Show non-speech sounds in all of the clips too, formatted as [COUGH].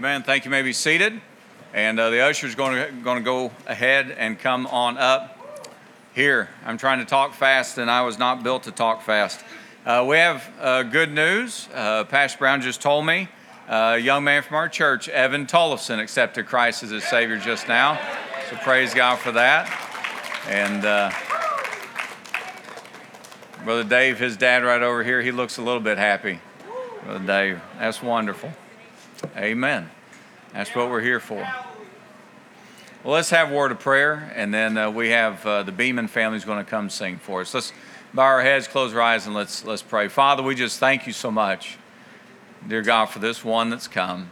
thank you may be seated. And uh, the usher's going to, going to go ahead and come on up here. I'm trying to talk fast, and I was not built to talk fast. Uh, we have uh, good news. Uh, Pastor Brown just told me uh, a young man from our church, Evan Tollefson, accepted Christ as his Savior just now. So praise God for that. And uh, Brother Dave, his dad right over here, he looks a little bit happy. Brother Dave, that's wonderful. Amen. That's what we're here for. Well, let's have a word of prayer, and then uh, we have uh, the Beeman family is going to come sing for us. Let's bow our heads, close our eyes, and let's let's pray. Father, we just thank you so much, dear God, for this one that's come.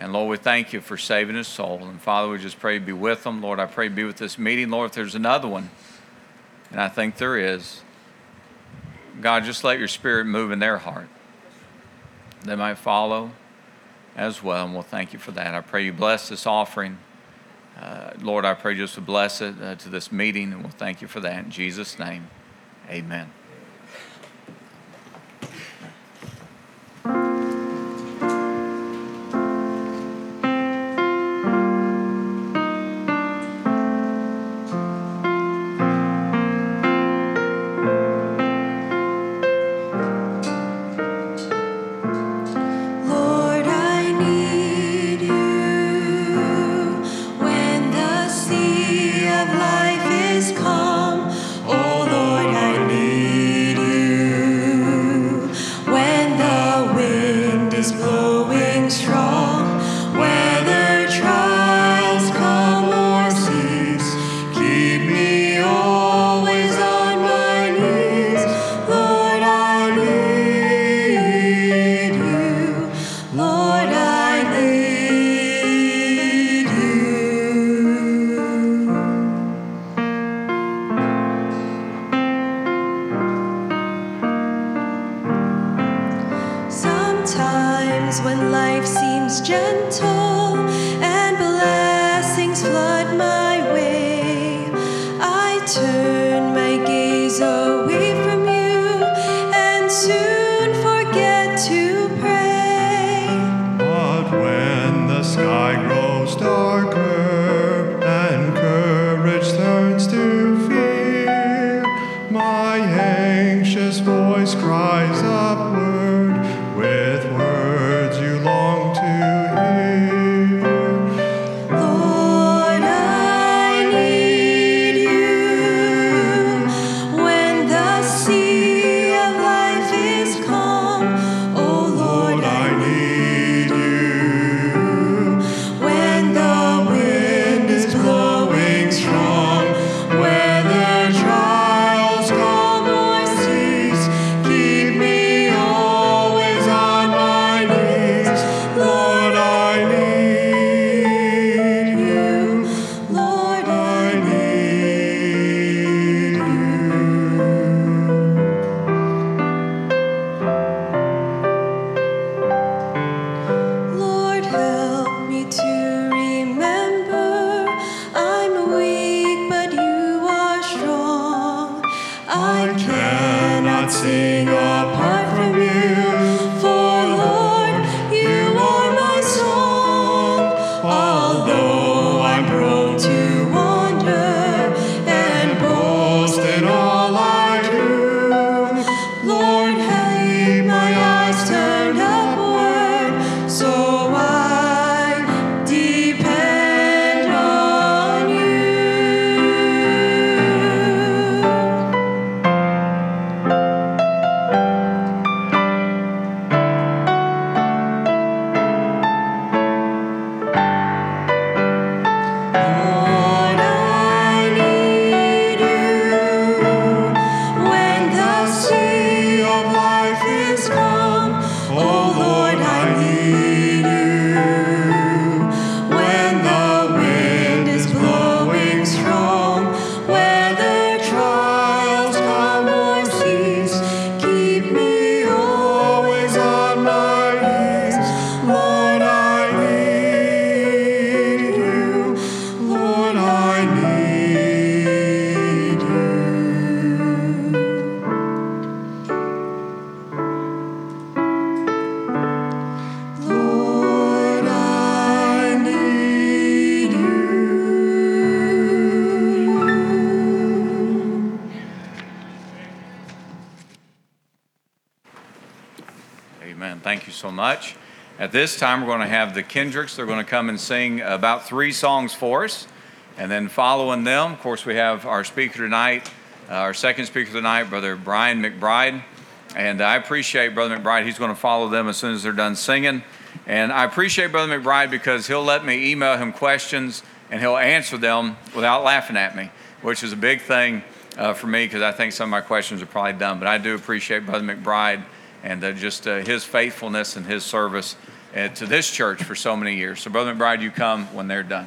And Lord, we thank you for saving his soul. And Father, we just pray be with them. Lord, I pray be with this meeting. Lord, if there's another one, and I think there is, God, just let your spirit move in their heart. They might follow as well. And we'll thank you for that. I pray you bless this offering. Uh, Lord, I pray you just to bless it uh, to this meeting, and we'll thank you for that. In Jesus' name, amen. At this time, we're going to have the Kendricks. They're going to come and sing about three songs for us. And then following them, of course, we have our speaker tonight, uh, our second speaker tonight, Brother Brian McBride. And I appreciate Brother McBride. He's going to follow them as soon as they're done singing. And I appreciate Brother McBride because he'll let me email him questions and he'll answer them without laughing at me, which is a big thing uh, for me because I think some of my questions are probably dumb. But I do appreciate Brother McBride and uh, just uh, his faithfulness and his service Uh, to this church for so many years. So, Brother McBride, you come when they're done.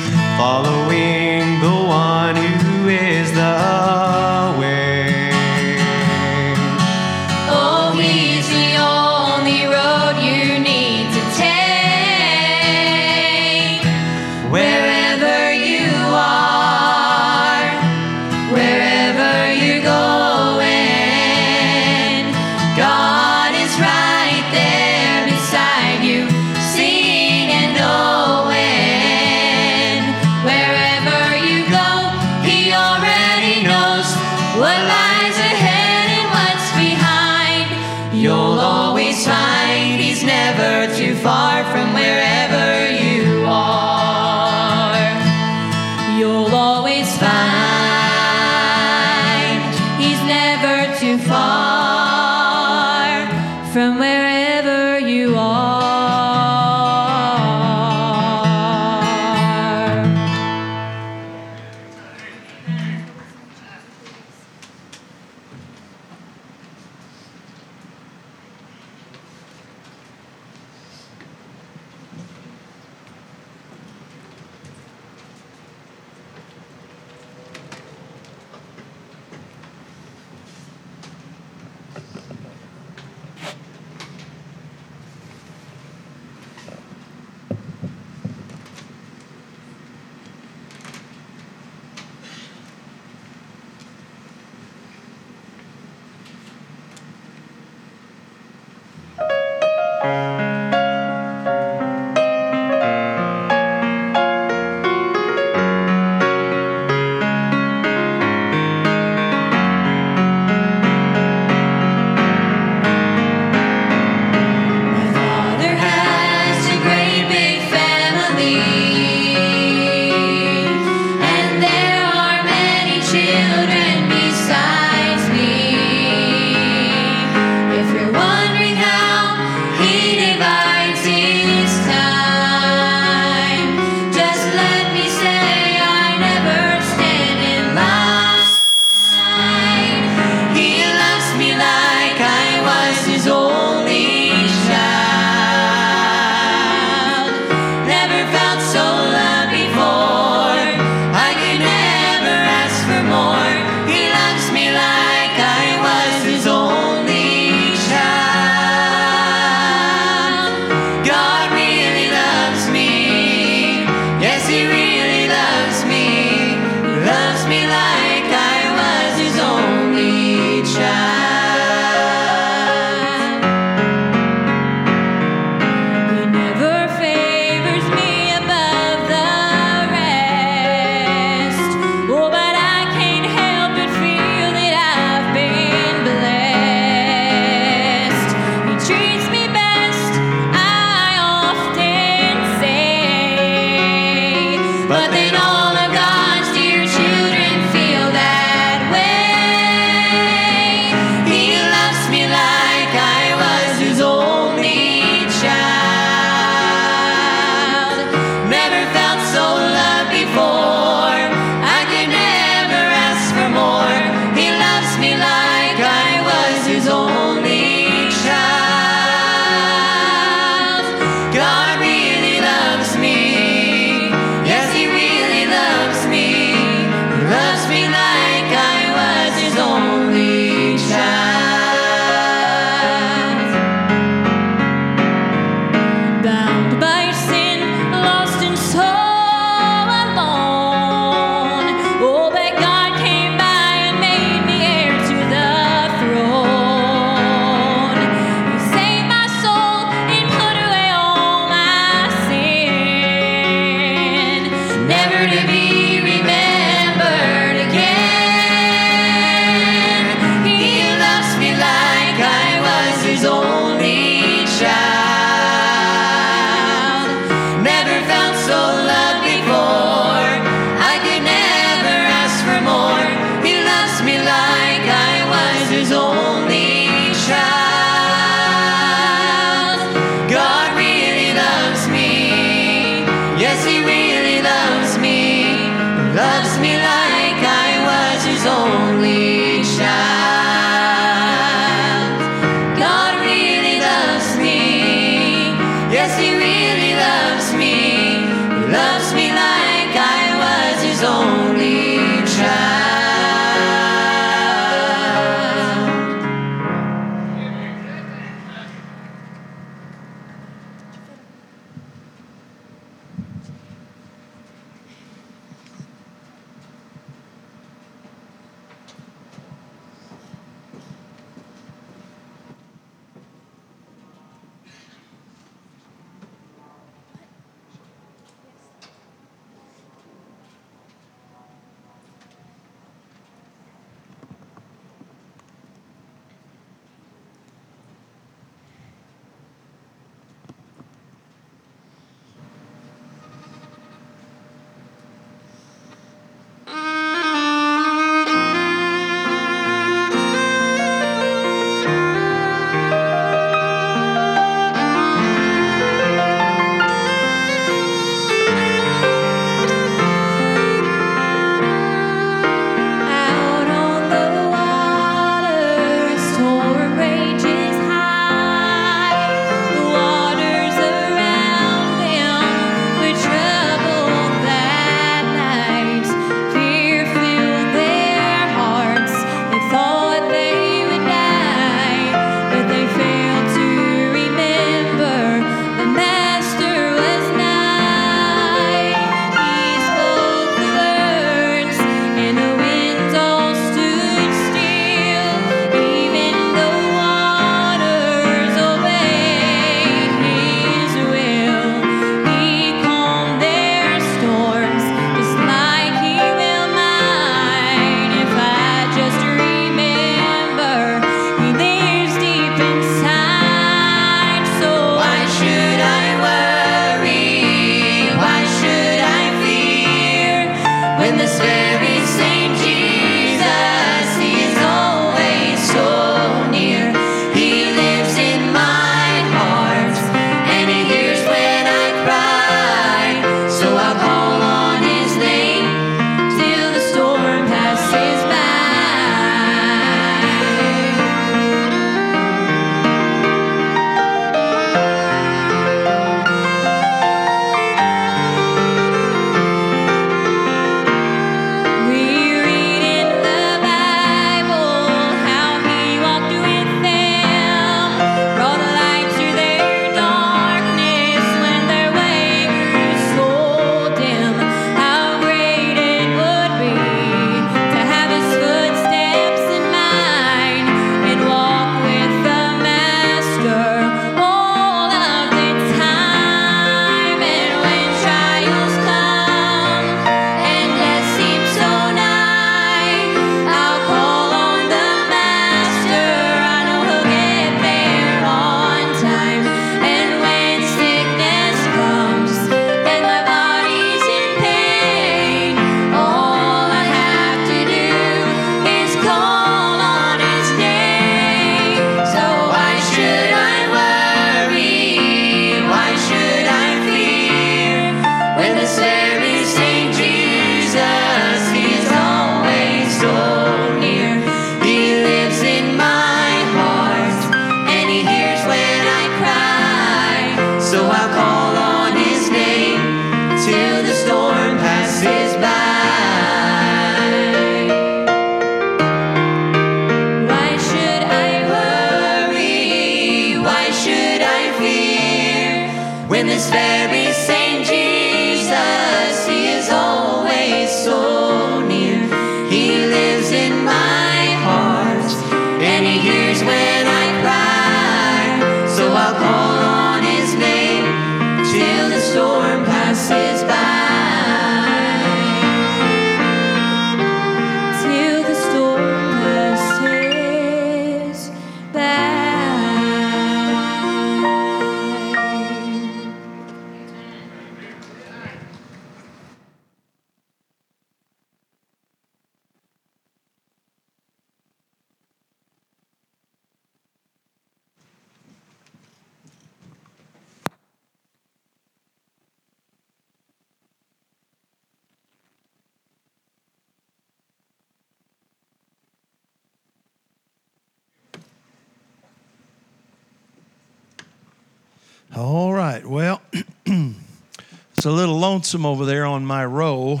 Lonesome over there on my row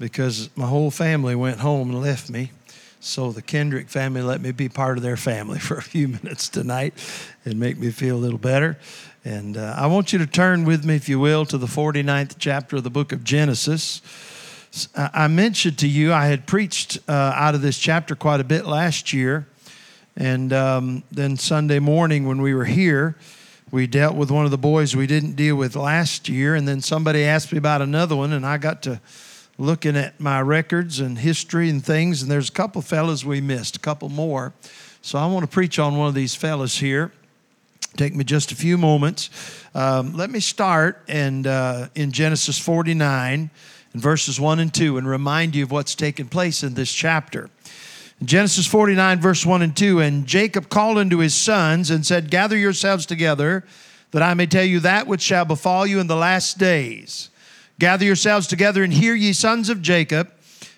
because my whole family went home and left me. So the Kendrick family let me be part of their family [LAUGHS] for a few minutes tonight and make me feel a little better. And uh, I want you to turn with me, if you will, to the 49th chapter of the book of Genesis. I mentioned to you I had preached uh, out of this chapter quite a bit last year. And um, then Sunday morning when we were here, we dealt with one of the boys we didn't deal with last year. And then somebody asked me about another one, and I got to looking at my records and history and things. And there's a couple fellas we missed, a couple more. So I want to preach on one of these fellas here. Take me just a few moments. Um, let me start and uh, in Genesis 49 in verses 1 and 2 and remind you of what's taken place in this chapter. Genesis 49, verse 1 and 2. And Jacob called unto his sons and said, Gather yourselves together, that I may tell you that which shall befall you in the last days. Gather yourselves together and hear, ye sons of Jacob,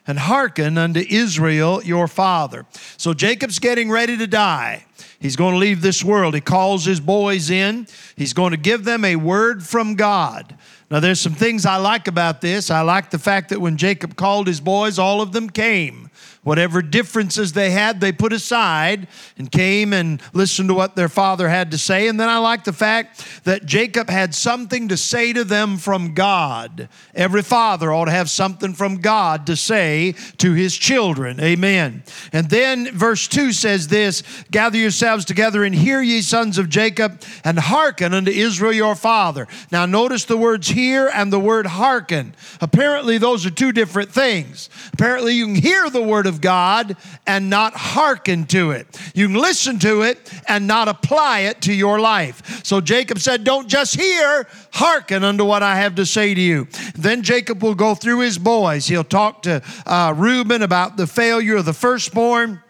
and hearken unto Israel your father. So Jacob's getting ready to die. He's going to leave this world. He calls his boys in. He's going to give them a word from God. Now, there's some things I like about this. I like the fact that when Jacob called his boys, all of them came. Whatever differences they had, they put aside and came and listened to what their father had to say. And then I like the fact that Jacob had something to say to them from God. Every father ought to have something from God to say to his children. Amen. And then verse 2 says this Gather yourselves together and hear ye, sons of Jacob, and hearken unto Israel your father. Now, notice the words hear and the word hearken. Apparently, those are two different things. Apparently, you can hear the word of God and not hearken to it. You can listen to it and not apply it to your life. So Jacob said, Don't just hear, hearken unto what I have to say to you. Then Jacob will go through his boys. He'll talk to uh, Reuben about the failure of the firstborn.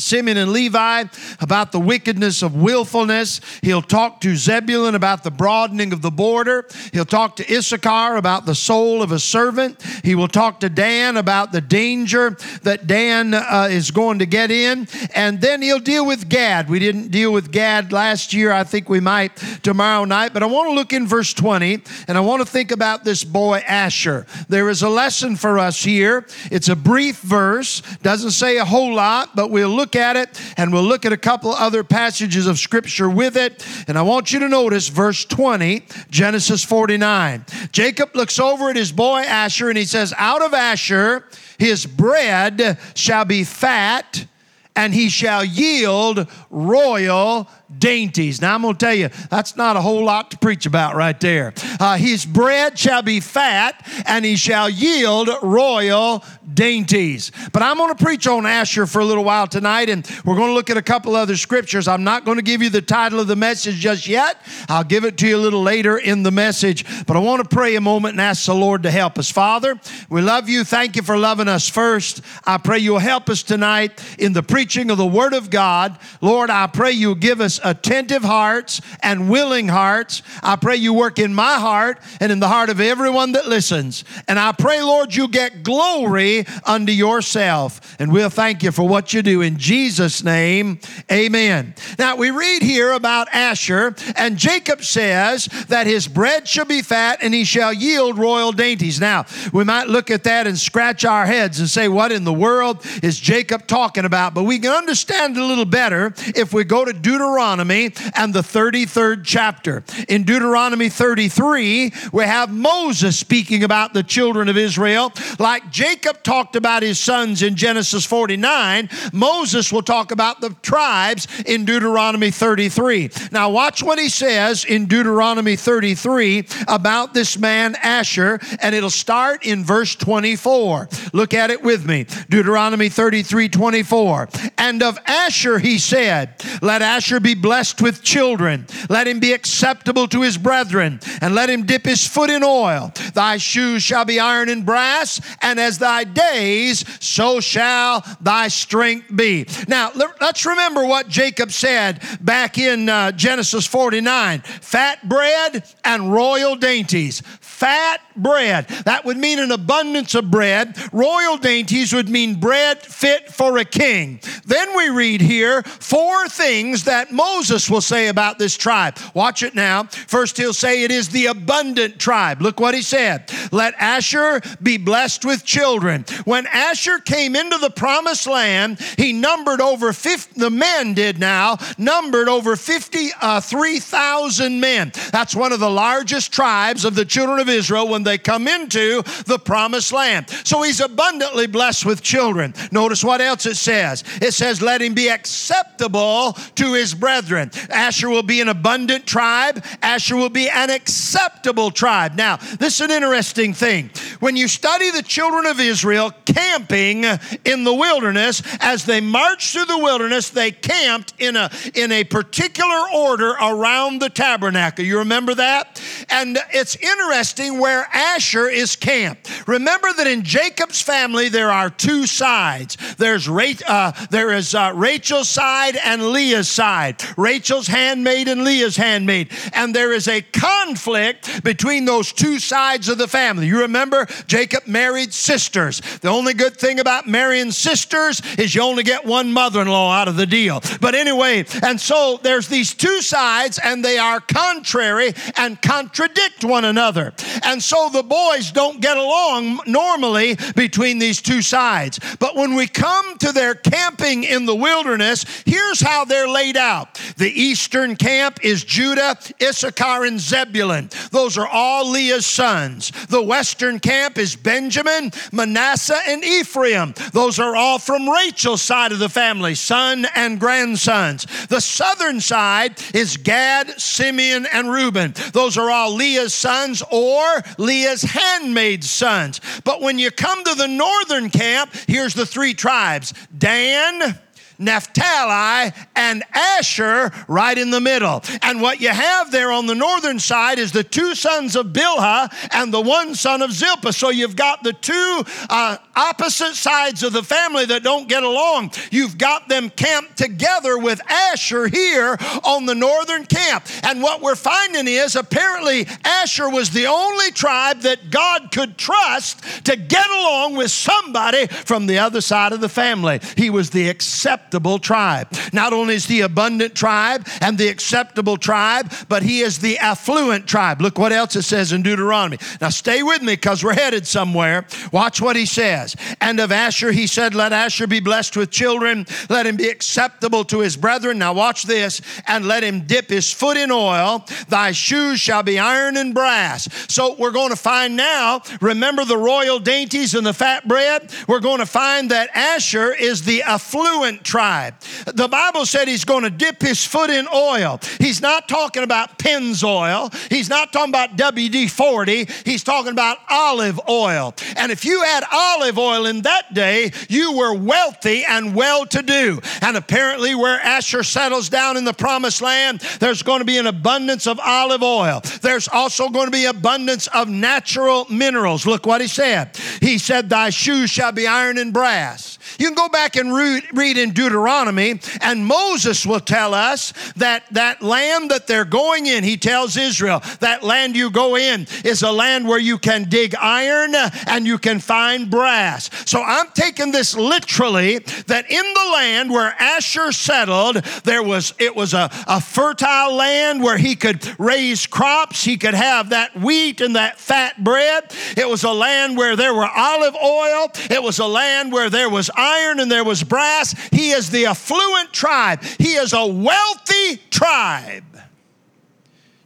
Simeon and Levi about the wickedness of willfulness. He'll talk to Zebulun about the broadening of the border. He'll talk to Issachar about the soul of a servant. He will talk to Dan about the danger that Dan uh, is going to get in. And then he'll deal with Gad. We didn't deal with Gad last year. I think we might tomorrow night. But I want to look in verse 20 and I want to think about this boy Asher. There is a lesson for us here. It's a brief verse, doesn't say a whole lot, but we'll look at it and we'll look at a couple other passages of scripture with it. And I want you to notice verse 20, Genesis 49. Jacob looks over at his boy Asher and he says, Out of Asher his bread shall be fat and he shall yield royal dainties. Now, I'm going to tell you, that's not a whole lot to preach about right there. Uh, his bread shall be fat, and he shall yield royal dainties. But I'm going to preach on Asher for a little while tonight, and we're going to look at a couple other scriptures. I'm not going to give you the title of the message just yet. I'll give it to you a little later in the message. But I want to pray a moment and ask the Lord to help us. Father, we love you. Thank you for loving us first. I pray you'll help us tonight in the preaching of the Word of God. Lord, I pray you'll give us attentive hearts and willing hearts. I pray you work in my heart and in the heart of everyone that listens. And I pray, Lord, you get glory unto yourself. And we'll thank you for what you do in Jesus' name. Amen. Now, we read here about Asher, and Jacob says that his bread shall be fat and he shall yield royal dainties. Now, we might look at that and scratch our heads and say, What in the world is Jacob talking about? But we can understand a little better if we go to Deuteronomy and the 33rd chapter. In Deuteronomy 33, we have Moses speaking about the children of Israel. Like Jacob talked about his sons in Genesis 49, Moses will talk about the tribes in Deuteronomy 33. Now, watch what he says in Deuteronomy 33 about this man Asher, and it'll start in verse 24. Look at it with me. Deuteronomy 33 24. And of Asher he said, Let Asher be blessed with children, let him be acceptable to his brethren, and let him dip his foot in oil. Thy shoes shall be iron and brass, and as thy days, so shall thy strength be. Now, let's remember what Jacob said back in uh, Genesis 49 fat bread and royal dainties fat bread. That would mean an abundance of bread. Royal dainties would mean bread fit for a king. Then we read here four things that Moses will say about this tribe. Watch it now. First, he'll say it is the abundant tribe. Look what he said. Let Asher be blessed with children. When Asher came into the promised land, he numbered over 50, the men did now, numbered over 53,000 uh, men. That's one of the largest tribes of the children of Israel when they come into the promised land. So he's abundantly blessed with children. Notice what else it says. It says, Let him be acceptable to his brethren. Asher will be an abundant tribe, Asher will be an acceptable tribe. Now, this is an interesting thing. When you study the children of Israel camping in the wilderness, as they marched through the wilderness, they camped in a, in a particular order around the tabernacle. You remember that? And it's interesting where Asher is camped. Remember that in Jacob's family there are two sides. There's uh, there is uh, Rachel's side and Leah's side. Rachel's handmaid and Leah's handmaid, and there is a conflict between those two sides of the family. You remember Jacob married sisters. The only good thing about marrying sisters is you only get one mother-in-law out of the deal. But anyway, and so there's these two sides, and they are contrary and contradict one another. And so the boys don't get along normally between these two sides. But when we come to their camping in the wilderness, here's how they're laid out the eastern camp is Judah, Issachar, and Zebulun. Those are all Leah's sons. The western camp is Benjamin, Manasseh, and Ephraim. Those are all from Rachel's side of the family, son and grandsons. The southern side is Gad, Simeon, and Reuben. Those are all Leah's sons or Leah's handmaid sons. But when you come to the northern camp, here's the three tribes Dan, Naphtali, and Asher right in the middle. And what you have there on the northern side is the two sons of Bilhah and the one son of Zilpah. So you've got the two uh, opposite sides of the family that don't get along. You've got them camped together with Asher here on the northern camp. And what we're finding is apparently Asher was the only tribe that God could trust to get along with somebody from the other side of the family. He was the accepted acceptable tribe. Not only is the abundant tribe and the acceptable tribe, but he is the affluent tribe. Look what else it says in Deuteronomy. Now stay with me because we're headed somewhere. Watch what he says. And of Asher he said, Let Asher be blessed with children, let him be acceptable to his brethren. Now watch this, and let him dip his foot in oil. Thy shoes shall be iron and brass. So we're going to find now, remember the royal dainties and the fat bread? We're going to find that Asher is the affluent tribe tribe. The Bible said he's going to dip his foot in oil. He's not talking about Pennzoil. He's not talking about WD 40. He's talking about olive oil. And if you had olive oil in that day, you were wealthy and well to do. And apparently, where Asher settles down in the promised land, there's going to be an abundance of olive oil. There's also going to be abundance of natural minerals. Look what he said. He said, Thy shoes shall be iron and brass. You can go back and read, read in Deuteronomy, and Moses will tell us that that land that they're going in, he tells Israel, that land you go in is a land where you can dig iron and you can find brass. So I'm taking this literally that in the land where Asher settled, there was it was a, a fertile land where he could raise crops, he could have that wheat and that fat bread. It was a land where there were olive oil, it was a land where there was iron and there was brass. He is is the affluent tribe. He is a wealthy tribe.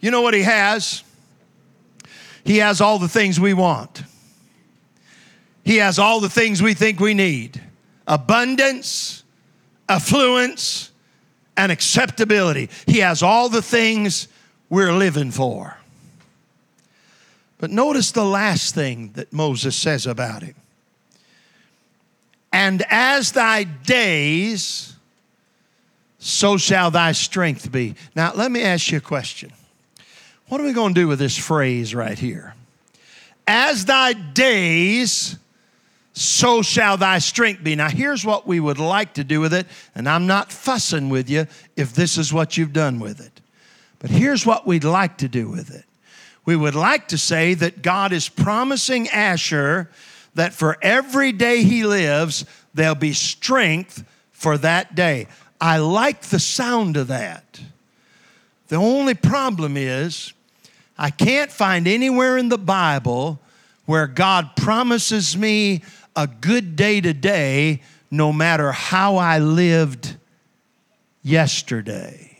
You know what he has? He has all the things we want. He has all the things we think we need abundance, affluence, and acceptability. He has all the things we're living for. But notice the last thing that Moses says about him. And as thy days, so shall thy strength be. Now, let me ask you a question. What are we going to do with this phrase right here? As thy days, so shall thy strength be. Now, here's what we would like to do with it, and I'm not fussing with you if this is what you've done with it. But here's what we'd like to do with it. We would like to say that God is promising Asher that for every day he lives, there'll be strength for that day. I like the sound of that. The only problem is, I can't find anywhere in the Bible where God promises me a good day today no matter how I lived yesterday.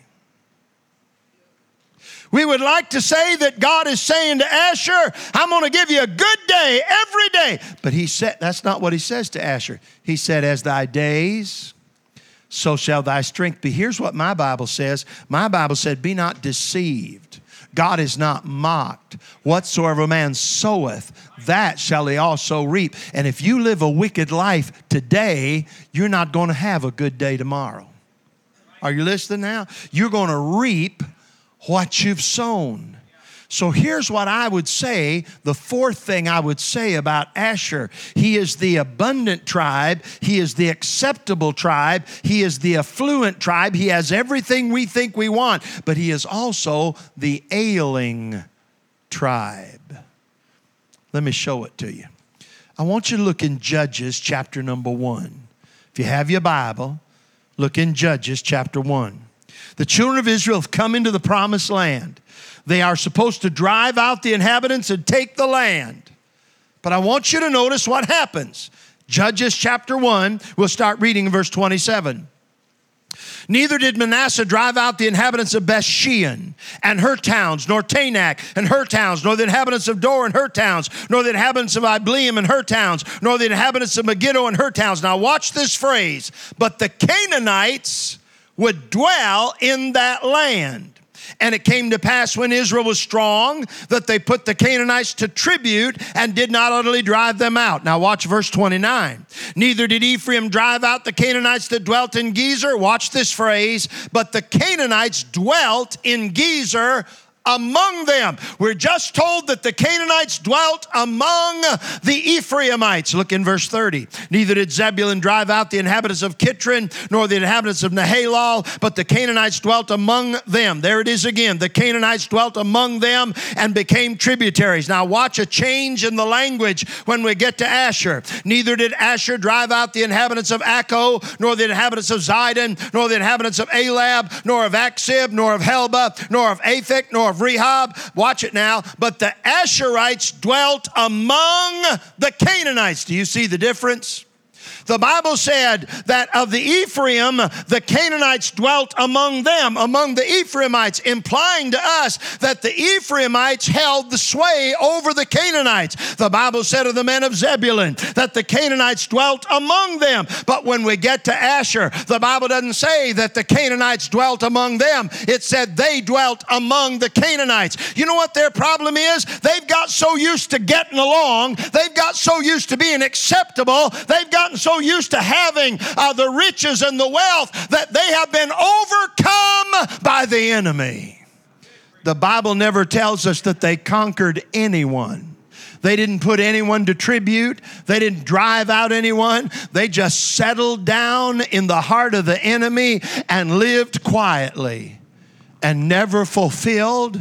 We would like to say that God is saying to Asher, I'm going to give you a good day every day. But he said that's not what he says to Asher. He said, As thy days, so shall thy strength be. Here's what my Bible says. My Bible said, Be not deceived. God is not mocked. Whatsoever a man soweth, that shall he also reap. And if you live a wicked life today, you're not going to have a good day tomorrow. Are you listening now? You're going to reap what you've sown. So here's what I would say the fourth thing I would say about Asher. He is the abundant tribe, he is the acceptable tribe, he is the affluent tribe. He has everything we think we want, but he is also the ailing tribe. Let me show it to you. I want you to look in Judges chapter number one. If you have your Bible, look in Judges chapter one. The children of Israel have come into the promised land. They are supposed to drive out the inhabitants and take the land. But I want you to notice what happens. Judges chapter 1, we'll start reading in verse 27. Neither did Manasseh drive out the inhabitants of Bethshean and her towns, nor Taanach and her towns, nor the inhabitants of Dor and her towns, nor the inhabitants of Ibleam and her towns, nor the inhabitants of Megiddo and her towns. Now watch this phrase. But the Canaanites would dwell in that land. And it came to pass when Israel was strong that they put the Canaanites to tribute and did not utterly drive them out. Now, watch verse 29. Neither did Ephraim drive out the Canaanites that dwelt in Gezer. Watch this phrase. But the Canaanites dwelt in Gezer among them. We're just told that the Canaanites dwelt among the Ephraimites. Look in verse 30. Neither did Zebulun drive out the inhabitants of Kitron, nor the inhabitants of Nahalal, but the Canaanites dwelt among them. There it is again. The Canaanites dwelt among them and became tributaries. Now watch a change in the language when we get to Asher. Neither did Asher drive out the inhabitants of Acco, nor the inhabitants of Zidon, nor the inhabitants of Ahlab, nor of Achzib, nor of Helbah, nor of Aphek, nor of Rehob. Watch it now. But the Asherites dwelt among the Canaanites. Do you see the difference? The Bible said that of the Ephraim, the Canaanites dwelt among them, among the Ephraimites, implying to us that the Ephraimites held the sway over the Canaanites. The Bible said of the men of Zebulun that the Canaanites dwelt among them. But when we get to Asher, the Bible doesn't say that the Canaanites dwelt among them, it said they dwelt among the Canaanites. You know what their problem is? They've got so used to getting along, they've got so used to being acceptable, they've gotten so used to having uh, the riches and the wealth that they have been overcome by the enemy. The Bible never tells us that they conquered anyone. They didn't put anyone to tribute. They didn't drive out anyone. They just settled down in the heart of the enemy and lived quietly and never fulfilled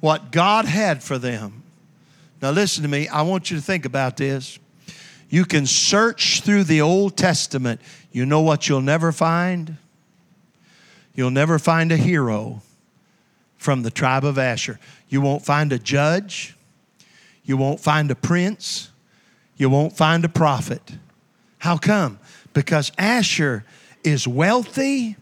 what God had for them. Now, listen to me. I want you to think about this. You can search through the Old Testament. You know what you'll never find? You'll never find a hero from the tribe of Asher. You won't find a judge. You won't find a prince. You won't find a prophet. How come? Because Asher is wealthy,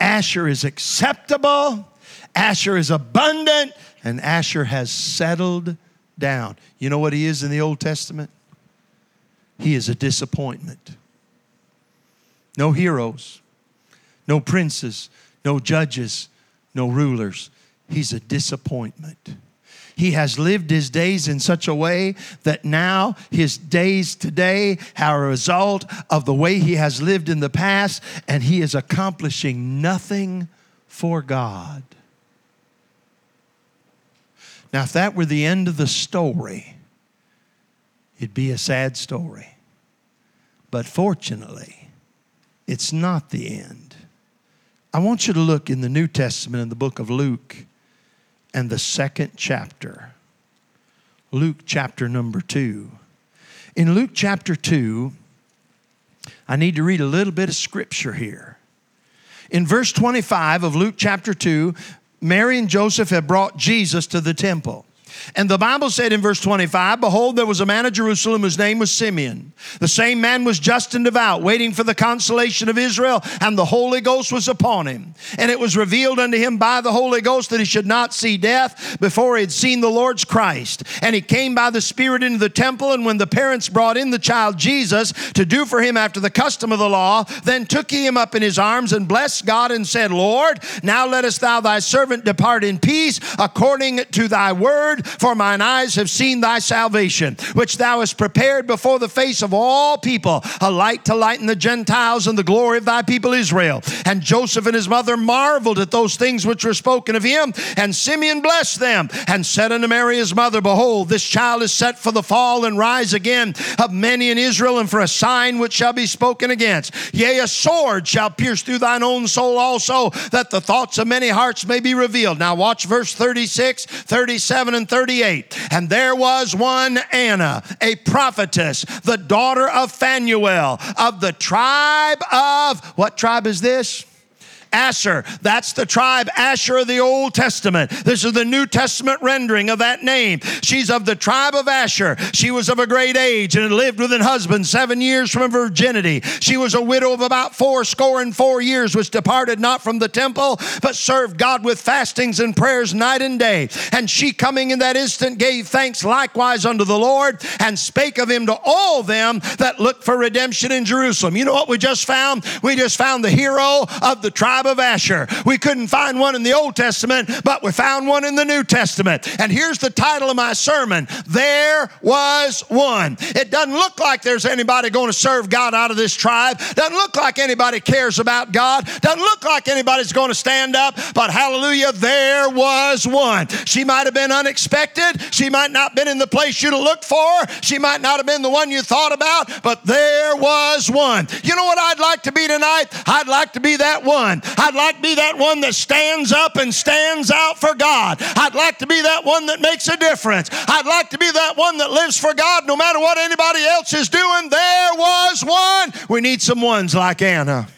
Asher is acceptable, Asher is abundant, and Asher has settled down. You know what he is in the Old Testament? He is a disappointment. No heroes, no princes, no judges, no rulers. He's a disappointment. He has lived his days in such a way that now his days today are a result of the way he has lived in the past, and he is accomplishing nothing for God. Now, if that were the end of the story, it'd be a sad story. But fortunately, it's not the end. I want you to look in the New Testament in the book of Luke and the second chapter. Luke chapter number two. In Luke chapter two, I need to read a little bit of scripture here. In verse 25 of Luke chapter 2, Mary and Joseph had brought Jesus to the temple. And the Bible said in verse 25, Behold, there was a man of Jerusalem whose name was Simeon. The same man was just and devout, waiting for the consolation of Israel, and the Holy Ghost was upon him. And it was revealed unto him by the Holy Ghost that he should not see death before he had seen the Lord's Christ. And he came by the Spirit into the temple, and when the parents brought in the child Jesus to do for him after the custom of the law, then took he him up in his arms and blessed God and said, Lord, now lettest thou thy servant depart in peace according to thy word for mine eyes have seen thy salvation, which thou hast prepared before the face of all people, a light to lighten the Gentiles and the glory of thy people Israel. And Joseph and his mother marveled at those things which were spoken of him. And Simeon blessed them and said unto Mary his mother, Behold, this child is set for the fall and rise again of many in Israel, and for a sign which shall be spoken against. Yea, a sword shall pierce through thine own soul also, that the thoughts of many hearts may be revealed. Now, watch verse 36, 37, and 38. And there was one Anna, a prophetess, the daughter of Phanuel, of the tribe of, what tribe is this? Asher. That's the tribe Asher of the Old Testament. This is the New Testament rendering of that name. She's of the tribe of Asher. She was of a great age and had lived with an husband seven years from virginity. She was a widow of about four score and four years, which departed not from the temple, but served God with fastings and prayers night and day. And she coming in that instant gave thanks likewise unto the Lord and spake of him to all them that looked for redemption in Jerusalem. You know what we just found? We just found the hero of the tribe of Asher. We couldn't find one in the Old Testament, but we found one in the New Testament. And here's the title of my sermon There Was One. It doesn't look like there's anybody going to serve God out of this tribe. Doesn't look like anybody cares about God. Doesn't look like anybody's going to stand up, but hallelujah, there was one. She might have been unexpected. She might not have been in the place you'd have looked for. She might not have been the one you thought about, but there was one. You know what I'd like to be tonight? I'd like to be that one. I'd like to be that one that stands up and stands out for God. I'd like to be that one that makes a difference. I'd like to be that one that lives for God no matter what anybody else is doing. There was one. We need some ones like Anna.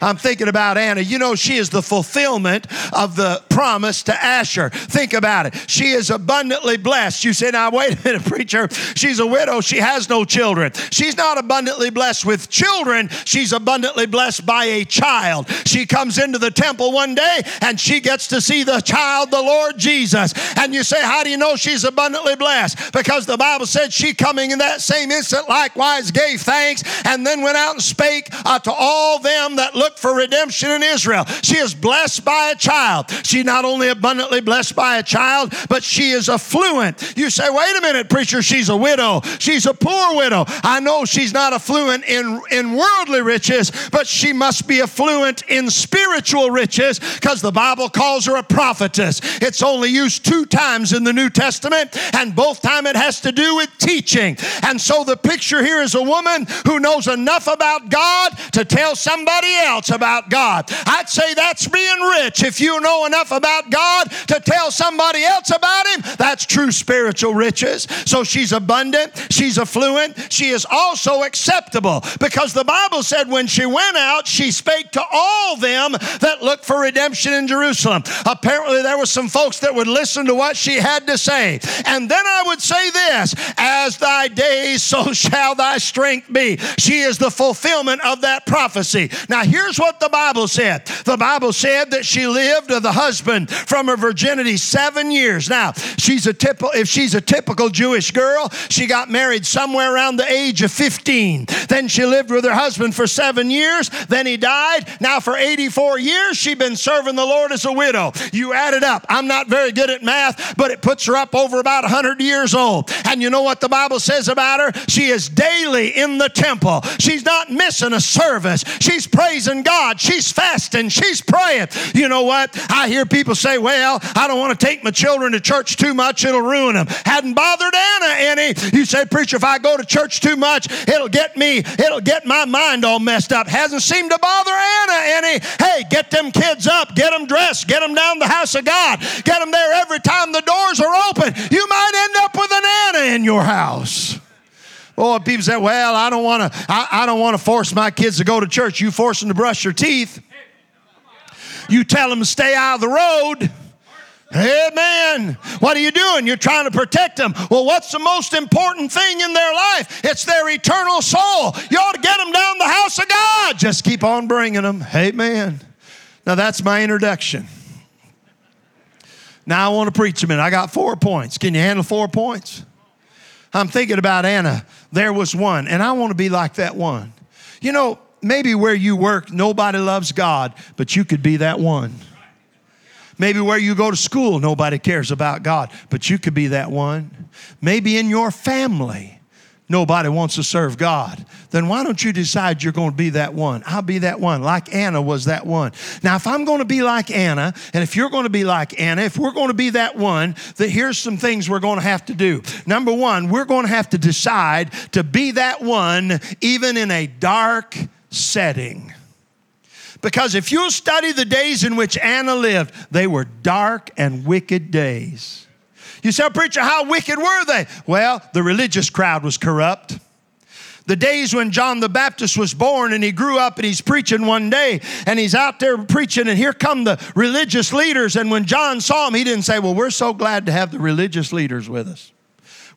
I'm thinking about Anna. You know, she is the fulfillment of the promise to Asher. Think about it. She is abundantly blessed. You say, now, wait a minute, [LAUGHS] preacher. She's a widow. She has no children. She's not abundantly blessed with children. She's abundantly blessed by a child. She comes into the temple one day and she gets to see the child, the Lord Jesus. And you say, how do you know she's abundantly blessed? Because the Bible said she coming in that same instant likewise gave thanks and then went out and spake uh, to all them that looked for redemption in Israel. She is blessed by a child. She not only abundantly blessed by a child, but she is affluent. You say, wait a minute, preacher, she's a widow. She's a poor widow. I know she's not affluent in, in worldly riches, but she must be affluent in spiritual riches because the Bible calls her a prophetess. It's only used two times in the New Testament, and both time it has to do with teaching. And so the picture here is a woman who knows enough about God to tell somebody else about God. I'd say that's being rich. If you know enough about God to tell somebody else about Him, that's true spiritual riches. So she's abundant, she's affluent, she is also acceptable because the Bible said when she went out, she spake to all them that looked for redemption in Jerusalem. Apparently, there were some folks that would listen to what she had to say. And then I would say this as thy days, so shall thy strength be. She is the fulfillment of that prophecy. Now, here's here's what the Bible said the Bible said that she lived with a husband from her virginity seven years. Now, she's a typical, if she's a typical Jewish girl, she got married somewhere around the age of 15. Then she lived with her husband for seven years. Then he died. Now, for 84 years, she'd been serving the Lord as a widow. You add it up. I'm not very good at math, but it puts her up over about 100 years old. And you know what the Bible says about her? She is daily in the temple. She's not missing a service. She's praising God. She's fasting. She's praying. You know what? I hear people say, well, I don't want to take my children to church too much. It'll ruin them. Hadn't bothered Anna any. You say, preacher, if I go to church too much, it'll get me, it'll get my mind all messed up. Hasn't seemed to bother Anna any. Hey, get them kids up, get them dressed, get them down the house of God, get them there every time the doors are open. You might end up with an Anna in your house. Oh, people say, well, I don't want to, I, I don't want to force my kids to go to church. You force them to brush their teeth. You tell them to stay out of the road. Amen. What are you doing? You're trying to protect them. Well, what's the most important thing in their life? It's their eternal soul. You ought to get them down the house of God. Just keep on bringing them. Amen. Now, that's my introduction. Now, I want to preach a minute. I got four points. Can you handle four points? I'm thinking about Anna. There was one, and I want to be like that one. You know, maybe where you work, nobody loves God, but you could be that one. Maybe where you go to school, nobody cares about God, but you could be that one. Maybe in your family, nobody wants to serve God. Then why don't you decide you're going to be that one? I'll be that one, like Anna was that one. Now, if I'm going to be like Anna, and if you're going to be like Anna, if we're going to be that one, then here's some things we're going to have to do. Number one, we're going to have to decide to be that one even in a dark setting. Because if you study the days in which Anna lived, they were dark and wicked days. You say, preacher, how wicked were they? Well, the religious crowd was corrupt. The days when John the Baptist was born and he grew up and he's preaching one day and he's out there preaching and here come the religious leaders. And when John saw him, he didn't say, Well, we're so glad to have the religious leaders with us.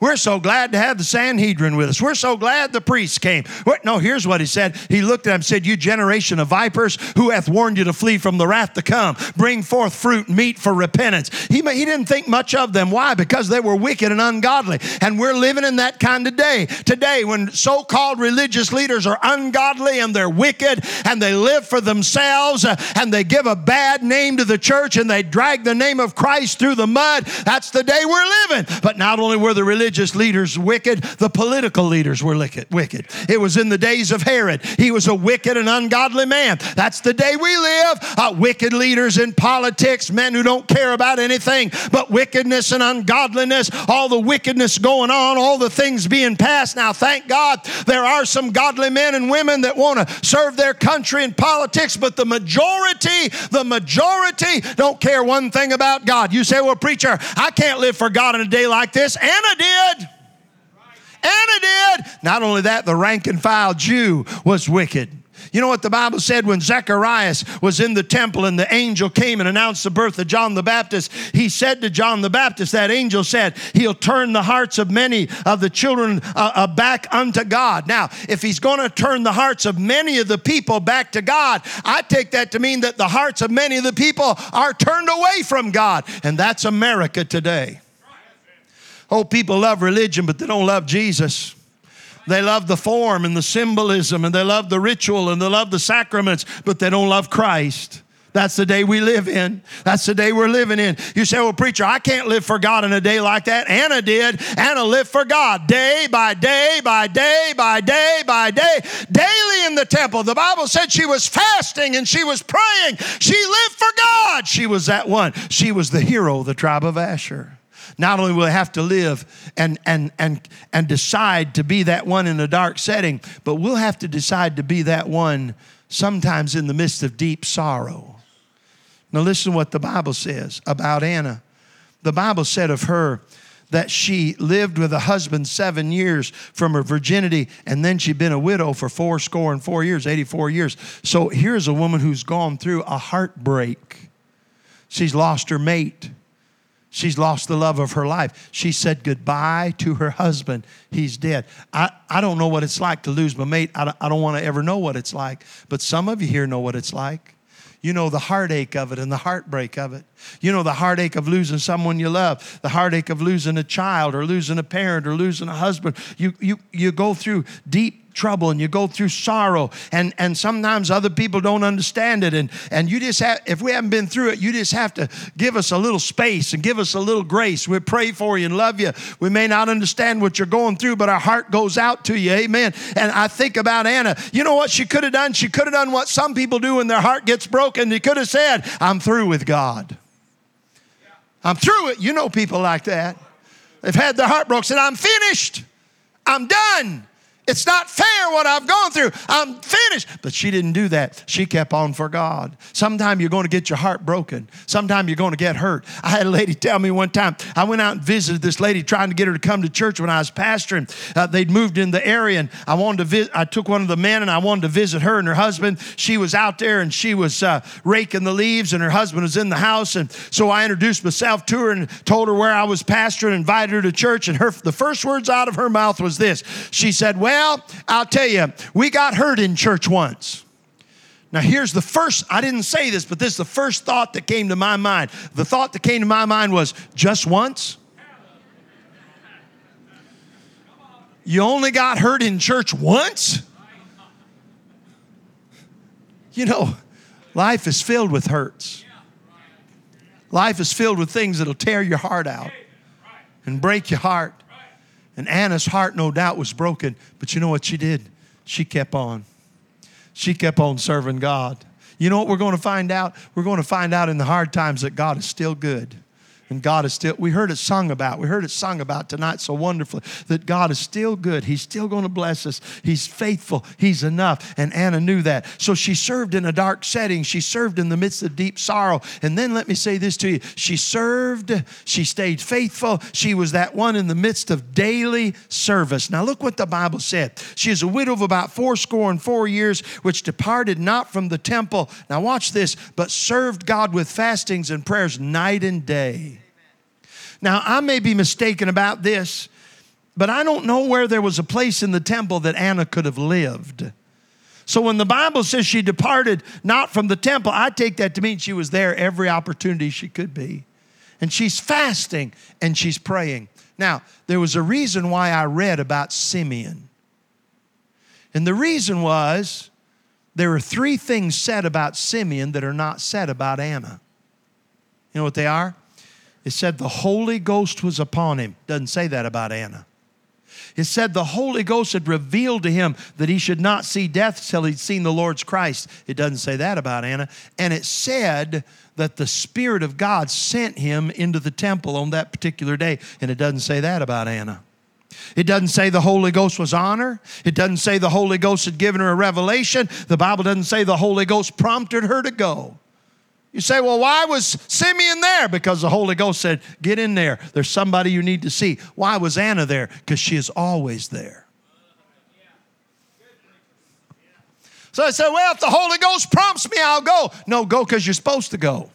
We're so glad to have the Sanhedrin with us. We're so glad the priests came. No, here's what he said. He looked at them and said, You generation of vipers, who hath warned you to flee from the wrath to come? Bring forth fruit meet for repentance. He, he didn't think much of them. Why? Because they were wicked and ungodly. And we're living in that kind of day. Today, when so called religious leaders are ungodly and they're wicked and they live for themselves uh, and they give a bad name to the church and they drag the name of Christ through the mud, that's the day we're living. But not only were the religious religious leaders wicked, the political leaders were wicked. It was in the days of Herod. He was a wicked and ungodly man. That's the day we live. Uh, wicked leaders in politics, men who don't care about anything but wickedness and ungodliness, all the wickedness going on, all the things being passed. Now, thank God there are some godly men and women that want to serve their country in politics, but the majority, the majority don't care one thing about God. You say, well, preacher, I can't live for God in a day like this. And Anna did did. Anna did. Not only that, the rank and file Jew was wicked. You know what the Bible said when Zacharias was in the temple and the angel came and announced the birth of John the Baptist? He said to John the Baptist, that angel said, He'll turn the hearts of many of the children uh, uh, back unto God. Now, if he's going to turn the hearts of many of the people back to God, I take that to mean that the hearts of many of the people are turned away from God. And that's America today. Oh, people love religion, but they don't love Jesus. They love the form and the symbolism, and they love the ritual and they love the sacraments, but they don't love Christ. That's the day we live in. That's the day we're living in. You say, well, preacher, I can't live for God in a day like that. Anna did. Anna lived for God day by day by day by day by day, daily in the temple. The Bible said she was fasting and she was praying. She lived for God. She was that one. She was the hero of the tribe of Asher. Not only will they have to live and, and, and, and decide to be that one in a dark setting, but we'll have to decide to be that one sometimes in the midst of deep sorrow. Now, listen to what the Bible says about Anna. The Bible said of her that she lived with a husband seven years from her virginity, and then she'd been a widow for four score and four years, 84 years. So here's a woman who's gone through a heartbreak. She's lost her mate. She's lost the love of her life. She said goodbye to her husband. He's dead. I, I don't know what it's like to lose my mate. I don't, I don't want to ever know what it's like. But some of you here know what it's like. You know the heartache of it and the heartbreak of it. You know the heartache of losing someone you love, the heartache of losing a child or losing a parent or losing a husband. You, you, you go through deep trouble and you go through sorrow and, and sometimes other people don't understand it. And, and you just have if we haven't been through it you just have to give us a little space and give us a little grace. We pray for you and love you. We may not understand what you're going through but our heart goes out to you. Amen. And i think about anna. You know what she could have done? She could have done what some people do when their heart gets broken. They could have said i'm through with god. I'm through it. You know people like that. They've had their heart broken said i'm finished. I'm done it's not fair what I've gone through. I'm finished. But she didn't do that. She kept on for God. Sometime you're going to get your heart broken. Sometime you're going to get hurt. I had a lady tell me one time, I went out and visited this lady trying to get her to come to church when I was pastoring. Uh, they'd moved in the area and I wanted to visit, I took one of the men and I wanted to visit her and her husband. She was out there and she was uh, raking the leaves and her husband was in the house. And so I introduced myself to her and told her where I was pastoring, invited her to church. And her, the first words out of her mouth was this. She said, well, well, I'll tell you, we got hurt in church once. Now, here's the first, I didn't say this, but this is the first thought that came to my mind. The thought that came to my mind was just once? You only got hurt in church once? You know, life is filled with hurts. Life is filled with things that'll tear your heart out and break your heart. And Anna's heart, no doubt, was broken. But you know what she did? She kept on. She kept on serving God. You know what we're going to find out? We're going to find out in the hard times that God is still good. And God is still, we heard it sung about. We heard it sung about tonight so wonderfully that God is still good. He's still going to bless us. He's faithful. He's enough. And Anna knew that. So she served in a dark setting. She served in the midst of deep sorrow. And then let me say this to you she served, she stayed faithful. She was that one in the midst of daily service. Now look what the Bible said. She is a widow of about fourscore and four years, which departed not from the temple. Now watch this, but served God with fastings and prayers night and day. Now, I may be mistaken about this, but I don't know where there was a place in the temple that Anna could have lived. So when the Bible says she departed not from the temple, I take that to mean she was there every opportunity she could be. And she's fasting and she's praying. Now, there was a reason why I read about Simeon. And the reason was there are three things said about Simeon that are not said about Anna. You know what they are? It said the Holy Ghost was upon him. Doesn't say that about Anna. It said the Holy Ghost had revealed to him that he should not see death till he'd seen the Lord's Christ. It doesn't say that about Anna. And it said that the Spirit of God sent him into the temple on that particular day. And it doesn't say that about Anna. It doesn't say the Holy Ghost was on her. It doesn't say the Holy Ghost had given her a revelation. The Bible doesn't say the Holy Ghost prompted her to go. You say, well, why was Simeon there? Because the Holy Ghost said, get in there. There's somebody you need to see. Why was Anna there? Because she is always there. So I said, well, if the Holy Ghost prompts me, I'll go. No, go because you're supposed to go.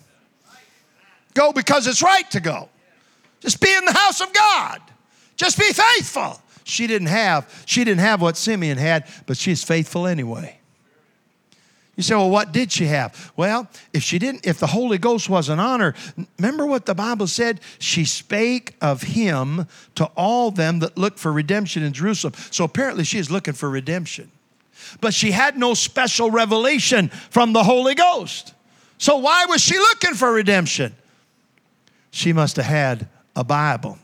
Go because it's right to go. Just be in the house of God. Just be faithful. She didn't have, she didn't have what Simeon had, but she's faithful anyway. You say, well, what did she have? Well, if she didn't, if the Holy Ghost wasn't on her, remember what the Bible said? She spake of him to all them that look for redemption in Jerusalem. So apparently she is looking for redemption. But she had no special revelation from the Holy Ghost. So why was she looking for redemption? She must have had a Bible.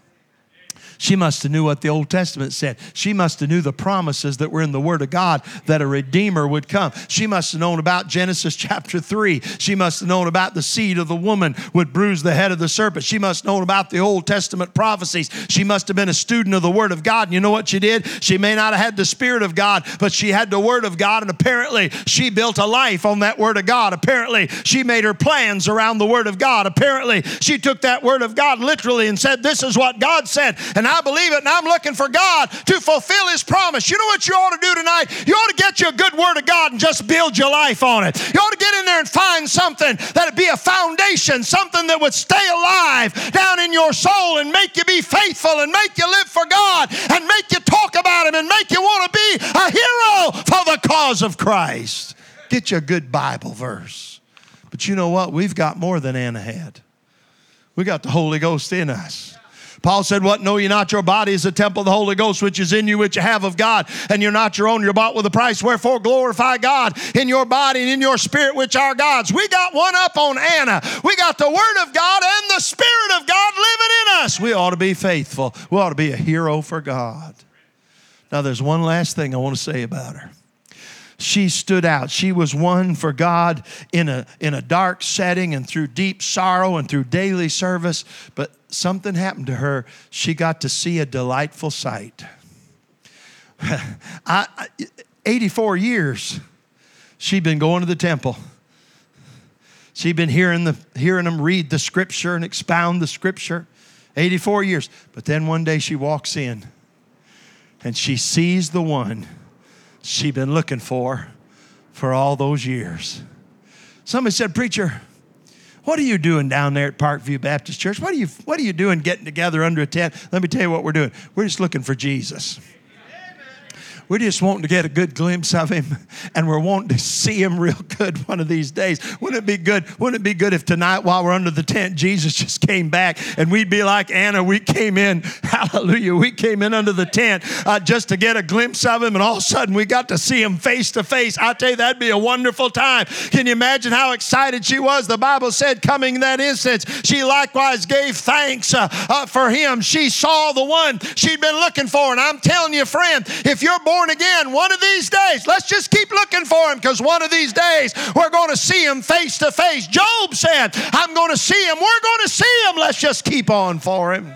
She must have knew what the Old Testament said. She must have knew the promises that were in the Word of God that a Redeemer would come. She must have known about Genesis [LAUGHS] chapter 3. She must have known about the seed of the woman would bruise the head of the serpent. She must have known about the Old Testament prophecies. She must have been a student of the Word of God. And you know what she did? She may not have had the Spirit of God, but she had the Word of God, and apparently she built a life on that Word of God. Apparently she made her plans around the Word of God. Apparently she took that Word of God literally and said, This is what God said. And and I believe it, and I'm looking for God to fulfill His promise. You know what you ought to do tonight? You ought to get you a good word of God and just build your life on it. You ought to get in there and find something that'd be a foundation, something that would stay alive down in your soul and make you be faithful and make you live for God and make you talk about Him and make you want to be a hero for the cause of Christ. Get you a good Bible verse. But you know what? We've got more than Anna had. We got the Holy Ghost in us. Paul said, What? Know you not your body is a temple of the Holy Ghost, which is in you, which you have of God, and you're not your own, you're bought with a price. Wherefore glorify God in your body and in your spirit, which are God's. We got one up on Anna. We got the Word of God and the Spirit of God living in us. We ought to be faithful. We ought to be a hero for God. Now, there's one last thing I want to say about her she stood out. She was one for God in a, in a dark setting and through deep sorrow and through daily service. But something happened to her. She got to see a delightful sight. [LAUGHS] I, 84 years she'd been going to the temple. She'd been hearing, the, hearing them read the scripture and expound the scripture. 84 years. But then one day she walks in and she sees the one she'd been looking for for all those years. Somebody said, Preacher, what are you doing down there at Parkview Baptist Church? What are you, what are you doing getting together under a tent? Let me tell you what we're doing. We're just looking for Jesus. We're just wanting to get a good glimpse of him and we're wanting to see him real good one of these days. Wouldn't it be good? Wouldn't it be good if tonight while we're under the tent, Jesus just came back and we'd be like Anna, we came in, [LAUGHS] hallelujah, we came in under the tent uh, just to get a glimpse of him and all of a sudden we got to see him face to face. I tell you, that'd be a wonderful time. Can you imagine how excited she was? The Bible said, coming that instant, she likewise gave thanks uh, uh, for him. She saw the one she'd been looking for. And I'm telling you, friend, if you're born born again one of these days. Let's just keep looking for him because one of these days we're going to see him face to face. Job said, I'm going to see him. We're going to see him. Let's just keep on for him.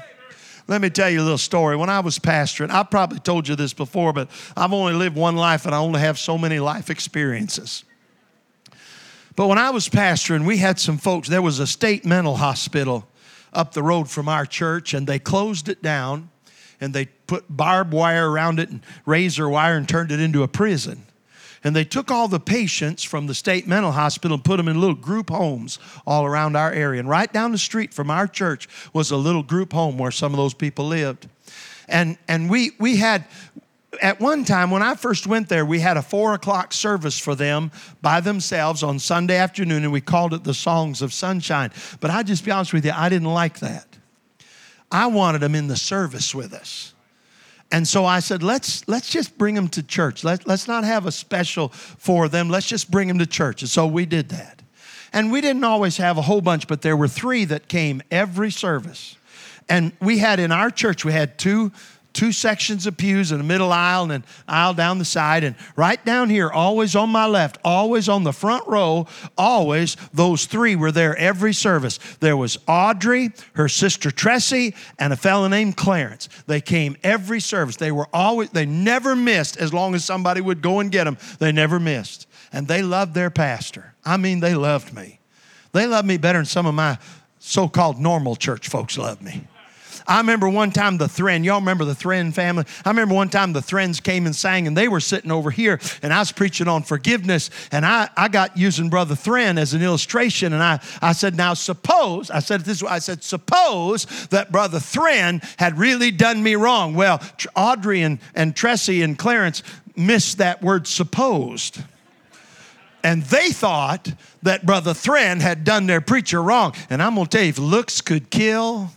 Let me tell you a little story. When I was pastoring, I've probably told you this before, but I've only lived one life and I only have so many life experiences. But when I was pastoring, we had some folks, there was a state mental hospital up the road from our church, and they closed it down and they put barbed wire around it and razor wire and turned it into a prison. And they took all the patients from the state mental hospital and put them in little group homes all around our area. And right down the street from our church was a little group home where some of those people lived. And, and we, we had, at one time when I first went there, we had a four o'clock service for them by themselves on Sunday afternoon, and we called it the Songs of Sunshine. But I just be honest with you, I didn't like that. I wanted them in the service with us. And so I said, let's, let's just bring them to church. Let, let's not have a special for them. Let's just bring them to church. And so we did that. And we didn't always have a whole bunch, but there were three that came every service. And we had in our church, we had two two sections of pews in the middle aisle and an aisle down the side. And right down here, always on my left, always on the front row, always those three were there every service. There was Audrey, her sister Tressie, and a fellow named Clarence. They came every service. They were always, they never missed as long as somebody would go and get them. They never missed. And they loved their pastor. I mean, they loved me. They loved me better than some of my so called normal church folks love me. I remember one time the Thren, y'all remember the Thren family? I remember one time the Threns came and sang, and they were sitting over here, and I was preaching on forgiveness, and I, I got using Brother Thren as an illustration, and I, I said, Now suppose, I said this, I said, suppose that Brother Thren had really done me wrong. Well, Audrey and, and Tressie and Clarence missed that word supposed and they thought that Brother Thren had done their preacher wrong. And I'm gonna tell you, if looks could kill,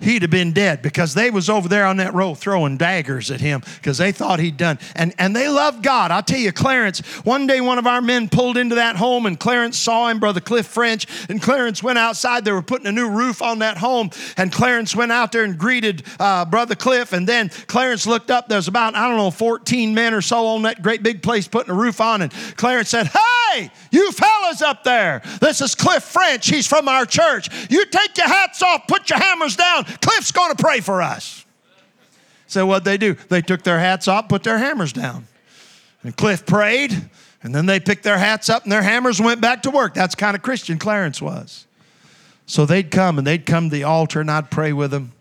he'd have been dead because they was over there on that row throwing daggers at him because they thought he'd done and and they loved god. I'll tell you clarence one day one of our men pulled into that home and clarence saw him brother cliff french and clarence went outside. They were putting a new roof on that home and clarence went out there and greeted uh, brother cliff and then clarence looked up. There's about i don't know 14 men or so on that great big place putting a roof on and clarence said hey you fellas up there. This is cliff french. He's from our church. You take your hats off put your hammers down Cliff's going to pray for us. So what they do? They took their hats off, put their hammers down. And Cliff prayed, and then they picked their hats up and their hammers went back to work. That's kind of Christian Clarence was. So they'd come and they'd come to the altar and I'd pray with them.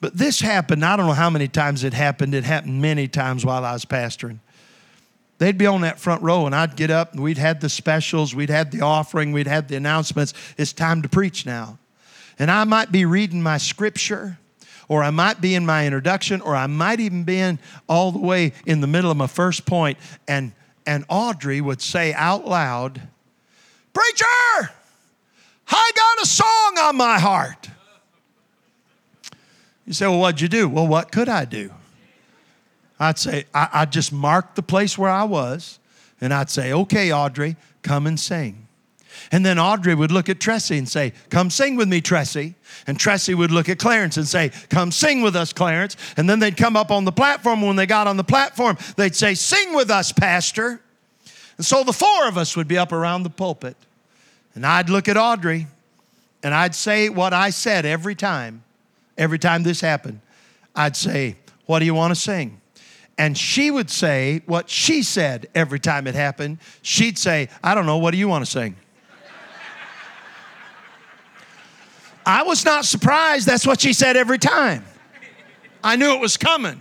But this happened, I don't know how many times it happened. It happened many times while I was pastoring. they'd be on that front row, and I'd get up, and we'd had the specials, we'd had the offering, we'd had the announcements. It's time to preach now. And I might be reading my scripture, or I might be in my introduction, or I might even be in all the way in the middle of my first point, and, and Audrey would say out loud, Preacher, I got a song on my heart. You say, Well, what'd you do? Well, what could I do? I'd say, I, I'd just mark the place where I was, and I'd say, Okay, Audrey, come and sing. And then Audrey would look at Tressie and say, Come sing with me, Tressie. And Tressie would look at Clarence and say, Come sing with us, Clarence. And then they'd come up on the platform. When they got on the platform, they'd say, Sing with us, Pastor. And so the four of us would be up around the pulpit. And I'd look at Audrey and I'd say what I said every time, every time this happened. I'd say, What do you want to sing? And she would say what she said every time it happened. She'd say, I don't know, what do you want to sing? I was not surprised. That's what she said every time. I knew it was coming.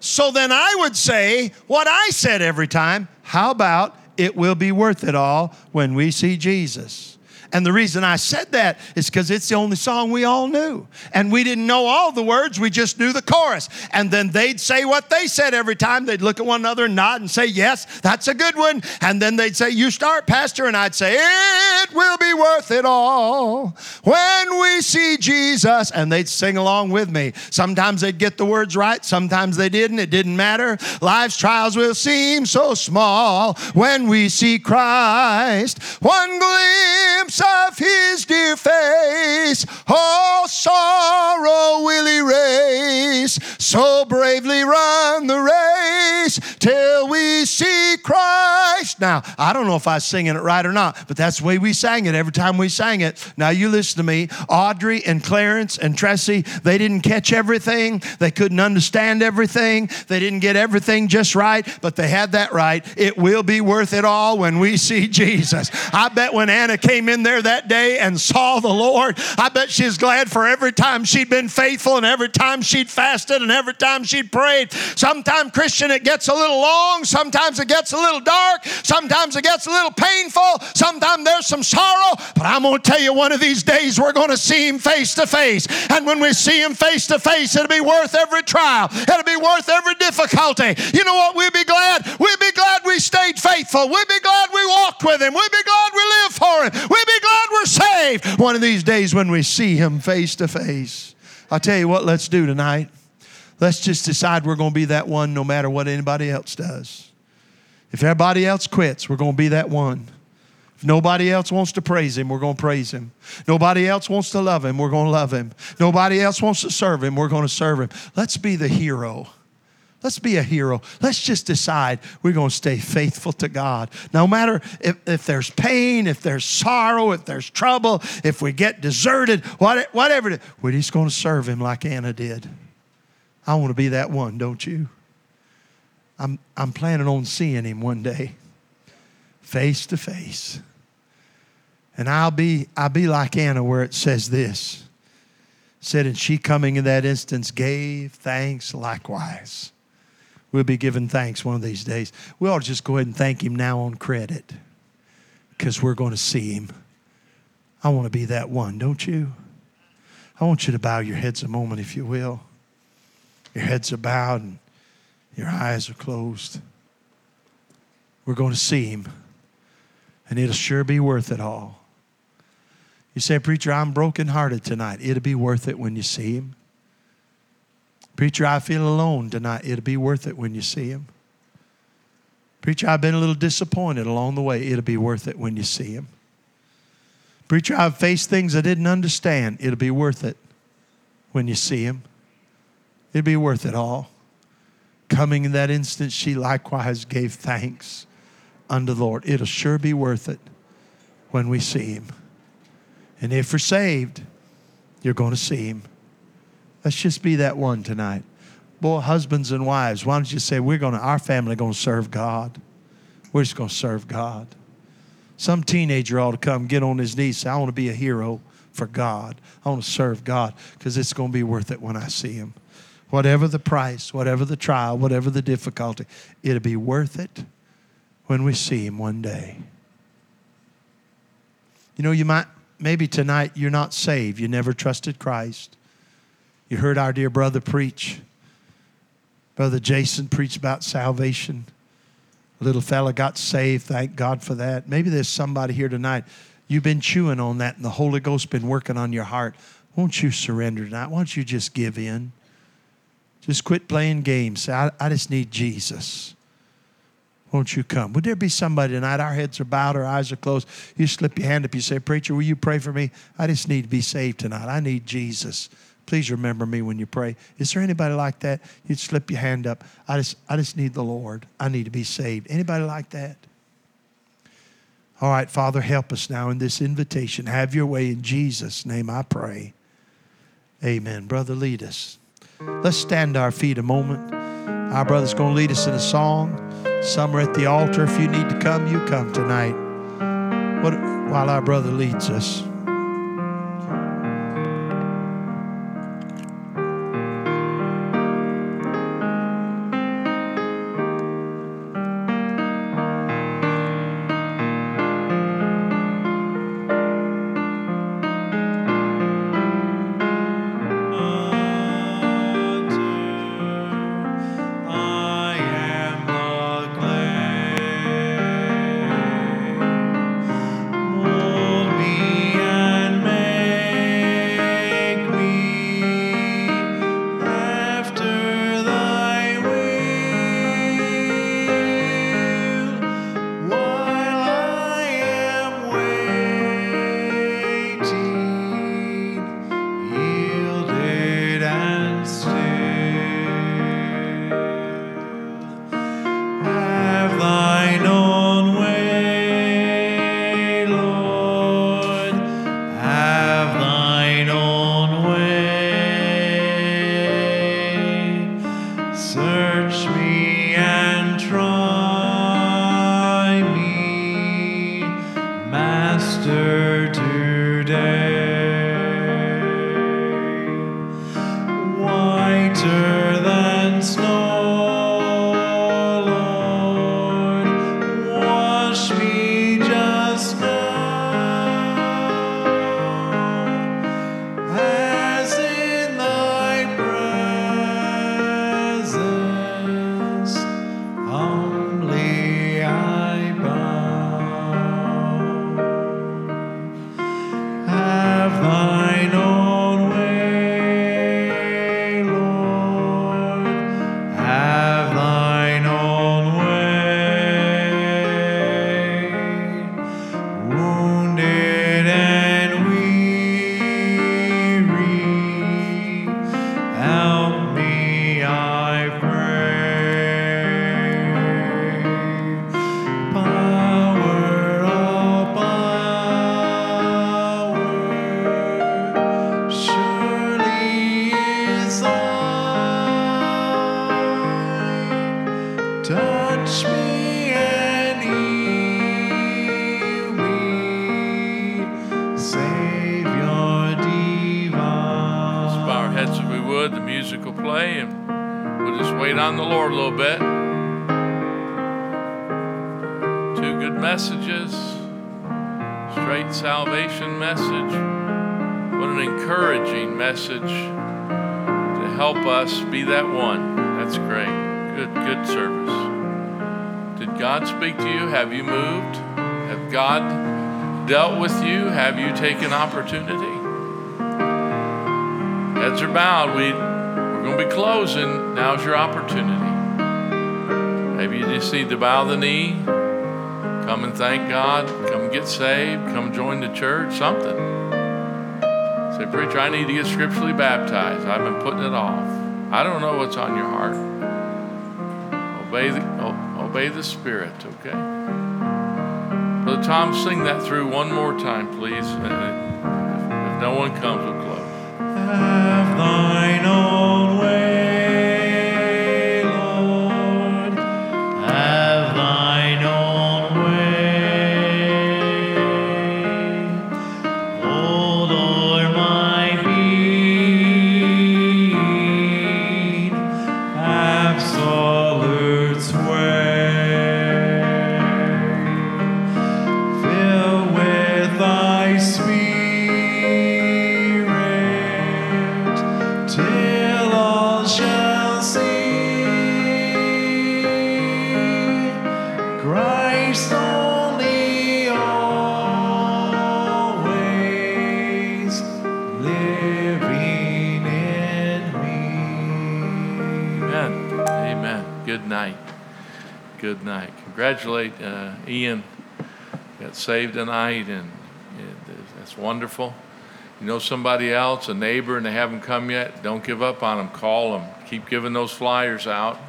So then I would say what I said every time how about it will be worth it all when we see Jesus? And the reason I said that is because it's the only song we all knew. And we didn't know all the words, we just knew the chorus. And then they'd say what they said every time. They'd look at one another and nod and say, Yes, that's a good one. And then they'd say, You start, Pastor. And I'd say, It will be worth it all when we see Jesus. And they'd sing along with me. Sometimes they'd get the words right, sometimes they didn't. It didn't matter. Life's trials will seem so small when we see Christ. One glimpse of his dear face, all sorrow will erase. So bravely run the race till we see Christ. Now, I don't know if I was singing it right or not, but that's the way we sang it every time we sang it. Now, you listen to me. Audrey and Clarence and Tressie, they didn't catch everything, they couldn't understand everything, they didn't get everything just right, but they had that right. It will be worth it all when we see [LAUGHS] Jesus. I bet when Anna came in there that day and saw the Lord, I bet she's glad for every time she'd been faithful and every time she'd fasted and every time she'd prayed. Sometimes, Christian, it gets a little long, sometimes it gets a little dark, sometimes it gets a little painful, sometimes there's some sorrow, but I'm going to tell you one of these days we're going to see Him face to face. And when we see Him face to face, it'll be worth every trial, it'll be worth every difficulty. You know what? We'll be glad. We'll be glad we stayed faithful. We'll be glad we walked with Him. We'll be glad we lived for Him. We'll be glad we're saved one of these days when we see Him face to face. I'll tell you what, let's do tonight. Let's just decide we're going to be that one no matter what anybody else does. If everybody else quits, we're going to be that one. If nobody else wants to praise Him, we're going to praise Him. Nobody else wants to love Him, we're going to love Him. Nobody else wants to serve Him, we're going to serve Him. Let's be the hero. Let's be a hero. Let's just decide we're going to stay faithful to God. No matter if, if there's pain, if there's sorrow, if there's trouble, if we get deserted, what, whatever, we're just going to serve Him like Anna did. I want to be that one, don't you? I'm, I'm planning on seeing Him one day, face to face. And I'll be, I'll be like Anna, where it says this. Said, and she coming in that instance gave thanks likewise. We'll be giving thanks one of these days. We ought to just go ahead and thank Him now on credit because we're going to see Him. I want to be that one, don't you? I want you to bow your heads a moment, if you will. Your heads are bowed and your eyes are closed. We're going to see Him, and it'll sure be worth it all. You say, Preacher, I'm brokenhearted tonight. It'll be worth it when you see Him. Preacher, I feel alone tonight. It'll be worth it when you see Him. Preacher, I've been a little disappointed along the way. It'll be worth it when you see Him. Preacher, I've faced things I didn't understand. It'll be worth it when you see Him. It'll be worth it all. Coming in that instant, she likewise gave thanks unto the Lord. It'll sure be worth it when we see Him. And if we're saved, you're going to see Him. Let's just be that one tonight. Boy, husbands and wives, why don't you say, we're to, our family to serve God. We're just to serve God. Some teenager ought to come get on his knees say, I want to be a hero for God. I want to serve God because it's to be worth it when I see him. whatever the price, whatever the trial, whatever the difficulty, it'll be worth it when we see Him one day. You know, you might, maybe tonight you're not saved. You never trusted Christ. You heard our dear brother preach. Brother Jason preached about salvation. A little fella got saved. Thank God for that. Maybe there's somebody here tonight. You've been chewing on that, and the Holy Ghost has been working on your heart. Won't you surrender tonight? Won't you just give in? Just quit playing games. Say, I, I just need Jesus. Won't you come? Would there be somebody tonight? Our heads are bowed, our eyes are closed. You slip your hand up. You say, Preacher, will you pray for me? I just need to be saved tonight. I need Jesus. Please remember me when you pray. Is there anybody like that? You'd slip your hand up. I just, I just need the Lord. I need to be saved. Anybody like that? All right, Father, help us now in this invitation. Have your way in Jesus' name, I pray. Amen. Brother, lead us. Let's stand to our feet a moment. Our brother's going to lead us in a song. Some are at the altar. If you need to come, you come tonight. What, while our brother leads us. To help us be that one. That's great. Good, good service. Did God speak to you? Have you moved? Have God dealt with you? Have you taken opportunity? Heads are bowed. We, we're going to be closing. Now's your opportunity. Maybe you just need to bow the knee, come and thank God, come get saved, come join the church, something. Say, Preacher, I need to get scripturally baptized. I've been putting it off. I don't know what's on your heart. Obey the, obey the Spirit, okay? Brother Tom, sing that through one more time, please. If, if no one comes, we'll close. Have thine own Congratulate uh, Ian. Got saved tonight, and it, that's wonderful. You know somebody else, a neighbor, and they haven't come yet, don't give up on them. Call them. Keep giving those flyers out.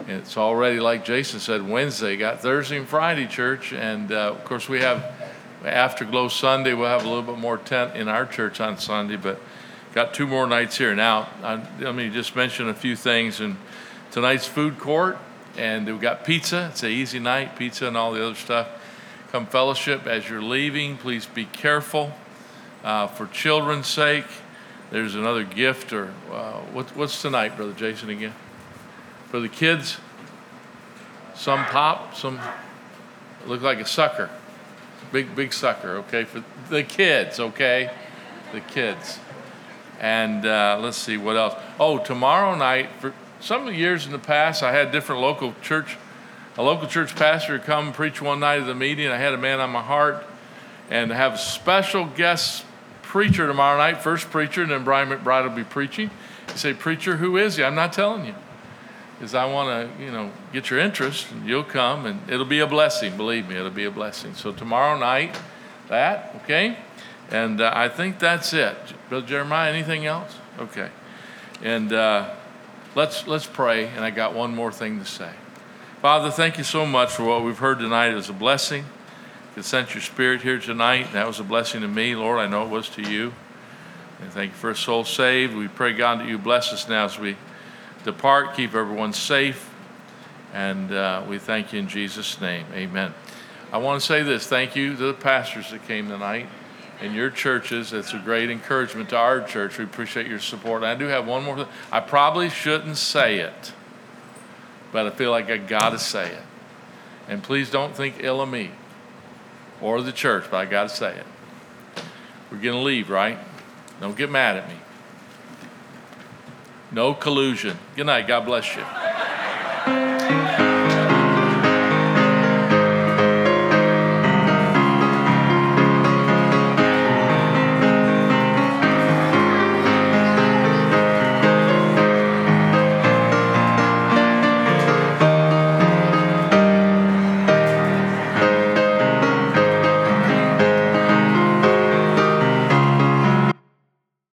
And it's already, like Jason said, Wednesday. Got Thursday and Friday church. And uh, of course, we have Afterglow Sunday. We'll have a little bit more tent in our church on Sunday, but got two more nights here. Now, I, let me just mention a few things. And tonight's food court, and we've got pizza. It's an easy night, pizza and all the other stuff. Come fellowship as you're leaving. Please be careful uh, for children's sake. There's another gift, or uh, what, what's tonight, Brother Jason, again? For the kids, some pop, some look like a sucker. Big, big sucker, okay? For the kids, okay? The kids. And uh, let's see what else. Oh, tomorrow night, for some of the years in the past, I had different local church, a local church pastor come preach one night at the meeting. I had a man on my heart and have a special guest preacher tomorrow night, first preacher, and then Brian McBride will be preaching. You say, Preacher, who is he? I'm not telling you. Because I want to, you know, get your interest, and you'll come, and it'll be a blessing. Believe me, it'll be a blessing. So tomorrow night, that, okay? And uh, I think that's it. Brother Jeremiah, anything else? Okay. And uh, let's, let's pray, and I got one more thing to say. Father, thank you so much for what we've heard tonight. as a blessing could sense your spirit here tonight. That was a blessing to me, Lord. I know it was to you. And thank you for a soul saved. We pray, God, that you bless us now as we depart. Keep everyone safe. And uh, we thank you in Jesus' name. Amen. I want to say this thank you to the pastors that came tonight and your churches. It's a great encouragement to our church. We appreciate your support. I do have one more thing. I probably shouldn't say it, but I feel like I got to say it. And please don't think ill of me or the church, but I got to say it. We're going to leave, right? Don't get mad at me. No collusion. Good night. God bless you.